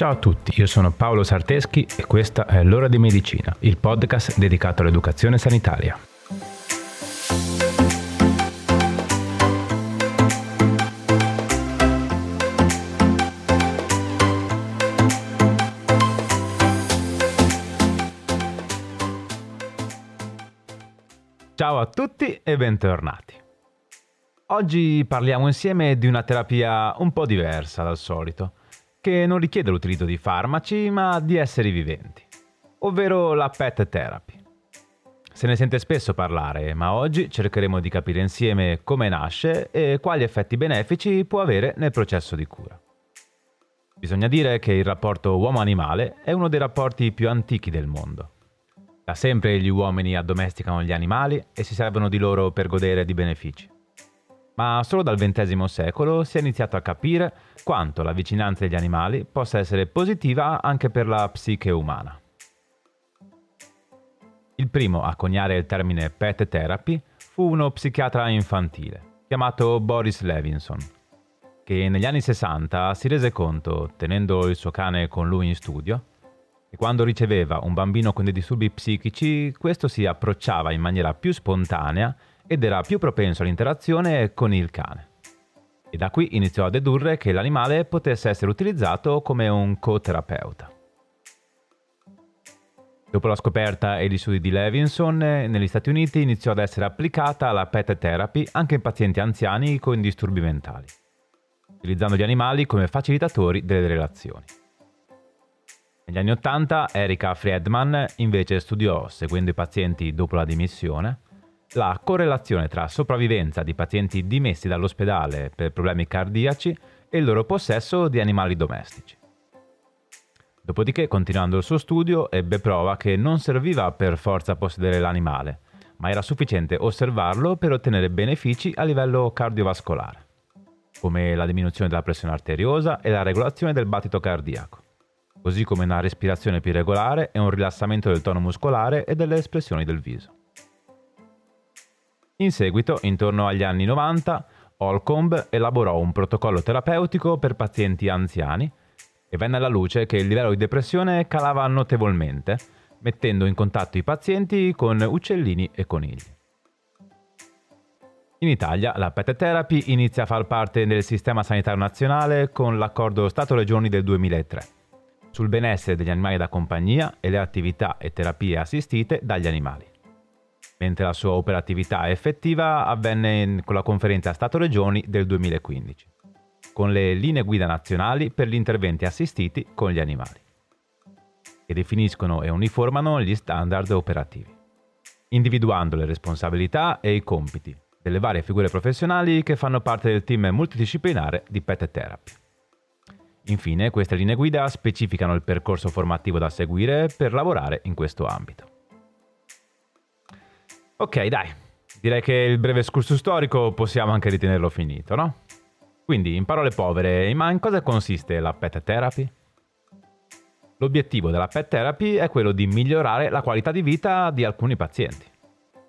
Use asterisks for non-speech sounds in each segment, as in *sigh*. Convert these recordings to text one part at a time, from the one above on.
Ciao a tutti, io sono Paolo Sarteschi e questa è L'ora di medicina, il podcast dedicato all'educazione sanitaria. Ciao a tutti e bentornati. Oggi parliamo insieme di una terapia un po' diversa dal solito che non richiede l'utilizzo di farmaci ma di esseri viventi, ovvero la PET therapy. Se ne sente spesso parlare, ma oggi cercheremo di capire insieme come nasce e quali effetti benefici può avere nel processo di cura. Bisogna dire che il rapporto uomo-animale è uno dei rapporti più antichi del mondo. Da sempre gli uomini addomesticano gli animali e si servono di loro per godere di benefici ma solo dal XX secolo si è iniziato a capire quanto la vicinanza degli animali possa essere positiva anche per la psiche umana. Il primo a coniare il termine pet therapy fu uno psichiatra infantile, chiamato Boris Levinson, che negli anni 60 si rese conto, tenendo il suo cane con lui in studio, che quando riceveva un bambino con dei disturbi psichici, questo si approcciava in maniera più spontanea ed era più propenso all'interazione con il cane. E da qui iniziò a dedurre che l'animale potesse essere utilizzato come un co-terapeuta. Dopo la scoperta e gli studi di Levinson, negli Stati Uniti iniziò ad essere applicata la pet therapy anche in pazienti anziani con disturbi mentali, utilizzando gli animali come facilitatori delle relazioni. Negli anni Ottanta Erika Friedman invece studiò, seguendo i pazienti dopo la dimissione, la correlazione tra sopravvivenza di pazienti dimessi dall'ospedale per problemi cardiaci e il loro possesso di animali domestici. Dopodiché, continuando il suo studio, ebbe prova che non serviva per forza possedere l'animale, ma era sufficiente osservarlo per ottenere benefici a livello cardiovascolare, come la diminuzione della pressione arteriosa e la regolazione del battito cardiaco, così come una respirazione più regolare e un rilassamento del tono muscolare e delle espressioni del viso. In seguito, intorno agli anni 90, Holcomb elaborò un protocollo terapeutico per pazienti anziani e venne alla luce che il livello di depressione calava notevolmente, mettendo in contatto i pazienti con uccellini e conigli. In Italia la PET therapy inizia a far parte del sistema sanitario nazionale con l'accordo Stato-Regioni del 2003 sul benessere degli animali da compagnia e le attività e terapie assistite dagli animali mentre la sua operatività effettiva avvenne con la conferenza Stato-Regioni del 2015, con le linee guida nazionali per gli interventi assistiti con gli animali, che definiscono e uniformano gli standard operativi, individuando le responsabilità e i compiti delle varie figure professionali che fanno parte del team multidisciplinare di Pet Therapy. Infine, queste linee guida specificano il percorso formativo da seguire per lavorare in questo ambito. Ok, dai. Direi che il breve escursus storico possiamo anche ritenerlo finito, no? Quindi, in parole povere, ma in cosa consiste la pet therapy? L'obiettivo della pet therapy è quello di migliorare la qualità di vita di alcuni pazienti.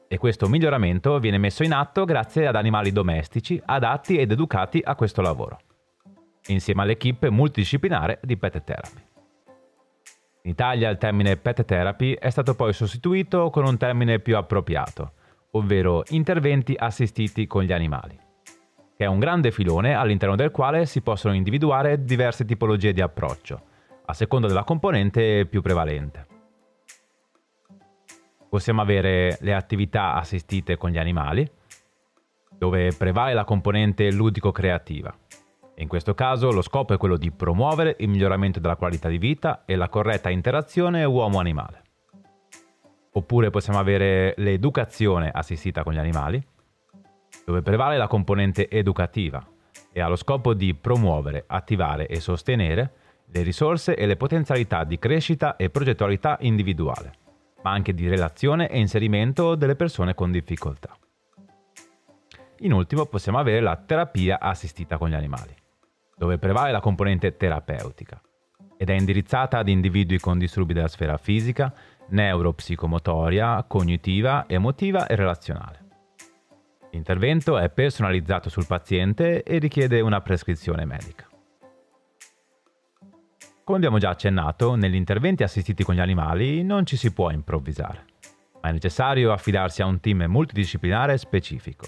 E questo miglioramento viene messo in atto grazie ad animali domestici adatti ed educati a questo lavoro, insieme all'equipe multidisciplinare di pet therapy. In Italia il termine pet therapy è stato poi sostituito con un termine più appropriato, ovvero interventi assistiti con gli animali, che è un grande filone all'interno del quale si possono individuare diverse tipologie di approccio, a seconda della componente più prevalente. Possiamo avere le attività assistite con gli animali, dove prevale la componente ludico-creativa, in questo caso lo scopo è quello di promuovere il miglioramento della qualità di vita e la corretta interazione uomo-animale. Oppure possiamo avere l'educazione assistita con gli animali, dove prevale la componente educativa e ha lo scopo di promuovere, attivare e sostenere le risorse e le potenzialità di crescita e progettualità individuale, ma anche di relazione e inserimento delle persone con difficoltà. In ultimo possiamo avere la terapia assistita con gli animali dove prevale la componente terapeutica ed è indirizzata ad individui con disturbi della sfera fisica, neuropsicomotoria, cognitiva, emotiva e relazionale. L'intervento è personalizzato sul paziente e richiede una prescrizione medica. Come abbiamo già accennato, negli interventi assistiti con gli animali non ci si può improvvisare, ma è necessario affidarsi a un team multidisciplinare specifico,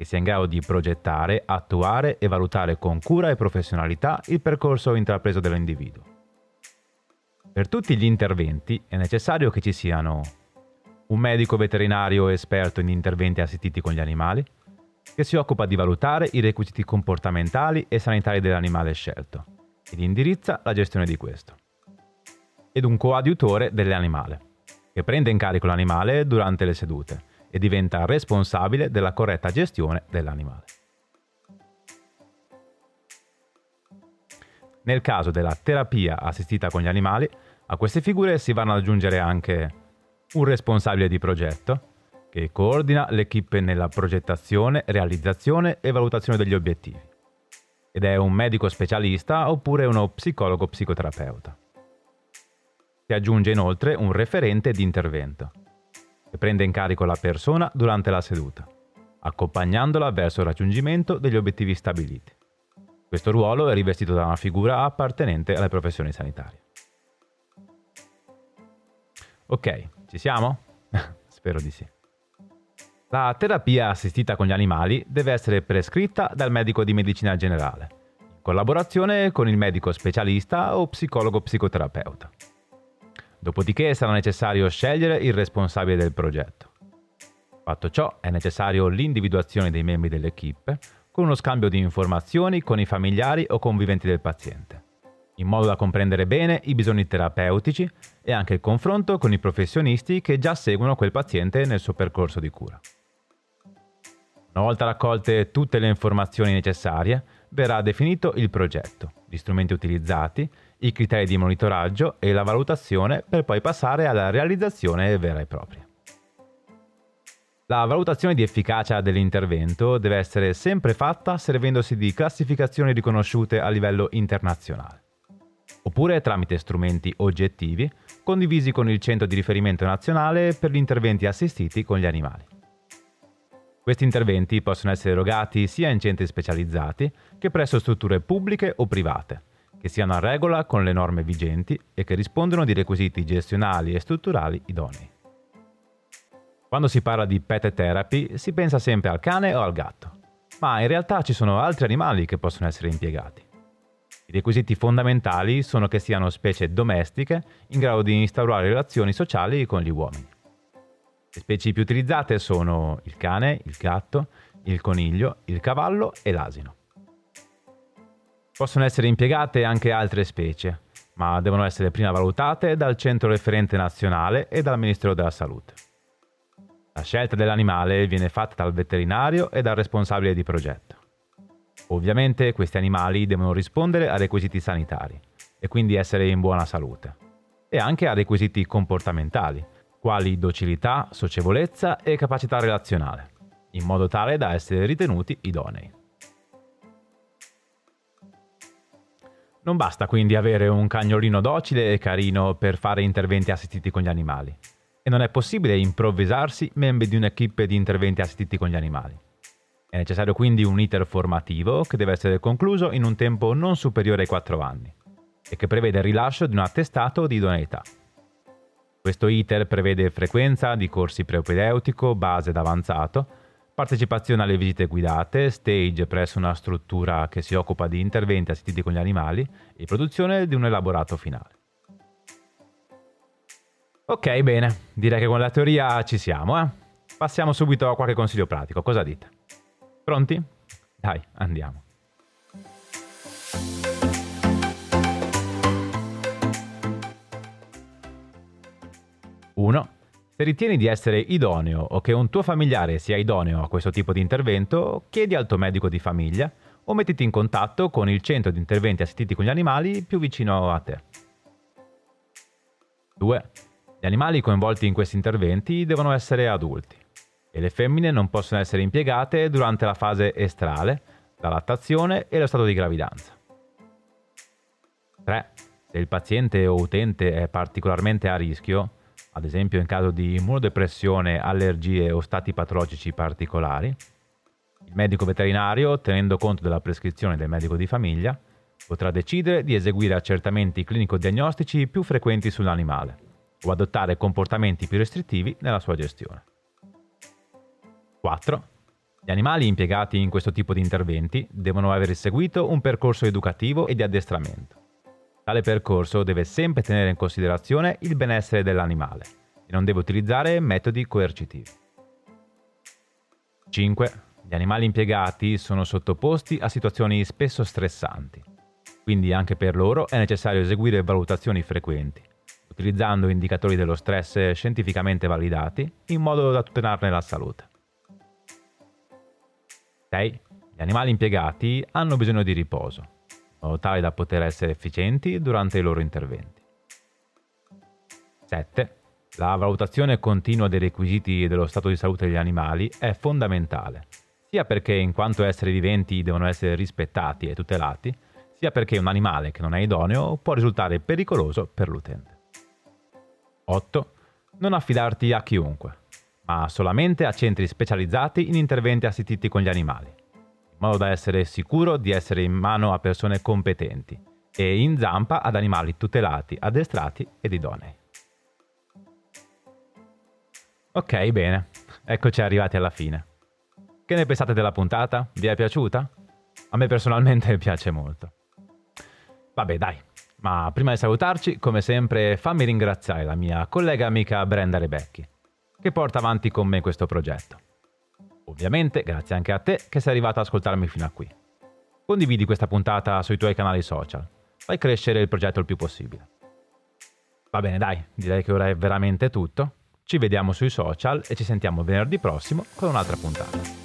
che sia in grado di progettare, attuare e valutare con cura e professionalità il percorso intrapreso dall'individuo. Per tutti gli interventi è necessario che ci siano un medico veterinario esperto in interventi assistiti con gli animali, che si occupa di valutare i requisiti comportamentali e sanitari dell'animale scelto ed indirizza la gestione di questo. Ed un coadiutore dell'animale, che prende in carico l'animale durante le sedute e diventa responsabile della corretta gestione dell'animale. Nel caso della terapia assistita con gli animali, a queste figure si vanno ad aggiungere anche un responsabile di progetto, che coordina l'equipe nella progettazione, realizzazione e valutazione degli obiettivi. Ed è un medico specialista oppure uno psicologo psicoterapeuta. Si aggiunge inoltre un referente di intervento, prende in carico la persona durante la seduta, accompagnandola verso il raggiungimento degli obiettivi stabiliti. Questo ruolo è rivestito da una figura appartenente alle professioni sanitarie. Ok, ci siamo? *laughs* Spero di sì. La terapia assistita con gli animali deve essere prescritta dal medico di medicina generale, in collaborazione con il medico specialista o psicologo psicoterapeuta. Dopodiché sarà necessario scegliere il responsabile del progetto. Fatto ciò, è necessario l'individuazione dei membri dell'equipe con uno scambio di informazioni con i familiari o conviventi del paziente, in modo da comprendere bene i bisogni terapeutici e anche il confronto con i professionisti che già seguono quel paziente nel suo percorso di cura. Una volta raccolte tutte le informazioni necessarie, verrà definito il progetto, gli strumenti utilizzati, i criteri di monitoraggio e la valutazione per poi passare alla realizzazione vera e propria. La valutazione di efficacia dell'intervento deve essere sempre fatta servendosi di classificazioni riconosciute a livello internazionale, oppure tramite strumenti oggettivi condivisi con il Centro di riferimento nazionale per gli interventi assistiti con gli animali. Questi interventi possono essere erogati sia in centri specializzati che presso strutture pubbliche o private, che siano a regola con le norme vigenti e che rispondono di requisiti gestionali e strutturali idonei. Quando si parla di pet therapy si pensa sempre al cane o al gatto, ma in realtà ci sono altri animali che possono essere impiegati. I requisiti fondamentali sono che siano specie domestiche in grado di instaurare relazioni sociali con gli uomini. Le specie più utilizzate sono il cane, il gatto, il coniglio, il cavallo e l'asino. Possono essere impiegate anche altre specie, ma devono essere prima valutate dal centro referente nazionale e dal Ministero della Salute. La scelta dell'animale viene fatta dal veterinario e dal responsabile di progetto. Ovviamente questi animali devono rispondere a requisiti sanitari e quindi essere in buona salute, e anche a requisiti comportamentali, quali docilità, socievolezza e capacità relazionale, in modo tale da essere ritenuti idonei. Non basta quindi avere un cagnolino docile e carino per fare interventi assistiti con gli animali, e non è possibile improvvisarsi membri di un'equipe di interventi assistiti con gli animali. È necessario quindi un iter formativo che deve essere concluso in un tempo non superiore ai 4 anni e che prevede il rilascio di un attestato di idoneità. Questo iter prevede frequenza di corsi preopedeutico, base ed avanzato, partecipazione alle visite guidate, stage presso una struttura che si occupa di interventi assistiti con gli animali e produzione di un elaborato finale. Ok, bene, direi che con la teoria ci siamo, eh? Passiamo subito a qualche consiglio pratico, cosa dite? Pronti? Dai, andiamo. 1. Se ritieni di essere idoneo o che un tuo familiare sia idoneo a questo tipo di intervento, chiedi al tuo medico di famiglia o mettiti in contatto con il centro di interventi assistiti con gli animali più vicino a te. 2. Gli animali coinvolti in questi interventi devono essere adulti e le femmine non possono essere impiegate durante la fase estrale, la lattazione e lo stato di gravidanza. 3. Se il paziente o utente è particolarmente a rischio, ad esempio in caso di immunodepressione, allergie o stati patologici particolari, il medico veterinario, tenendo conto della prescrizione del medico di famiglia, potrà decidere di eseguire accertamenti clinico-diagnostici più frequenti sull'animale o adottare comportamenti più restrittivi nella sua gestione. 4. Gli animali impiegati in questo tipo di interventi devono aver seguito un percorso educativo e di addestramento. Tale percorso deve sempre tenere in considerazione il benessere dell'animale e non deve utilizzare metodi coercitivi. 5. Gli animali impiegati sono sottoposti a situazioni spesso stressanti, quindi anche per loro è necessario eseguire valutazioni frequenti, utilizzando indicatori dello stress scientificamente validati in modo da tutelarne la salute. 6. Gli animali impiegati hanno bisogno di riposo, tale da poter essere efficienti durante i loro interventi. 7. La valutazione continua dei requisiti dello stato di salute degli animali è fondamentale, sia perché in quanto esseri viventi devono essere rispettati e tutelati, sia perché un animale che non è idoneo può risultare pericoloso per l'utente. 8. Non affidarti a chiunque ma solamente a centri specializzati in interventi assistiti con gli animali, modo da essere sicuro di essere in mano a persone competenti e in zampa ad animali tutelati, addestrati ed idonei. Ok, bene, eccoci arrivati alla fine. Che ne pensate della puntata? Vi è piaciuta? A me personalmente *laughs* piace molto. Vabbè, dai, ma prima di salutarci, come sempre, fammi ringraziare la mia collega amica Brenda Rebecchi che porta avanti con me questo progetto. Ovviamente grazie anche a te che sei arrivato ad ascoltarmi fino a qui. Condividi questa puntata sui tuoi canali social, fai crescere il progetto il più possibile. Va bene dai, direi che ora è veramente tutto. Ci vediamo sui social e ci sentiamo venerdì prossimo con un'altra puntata.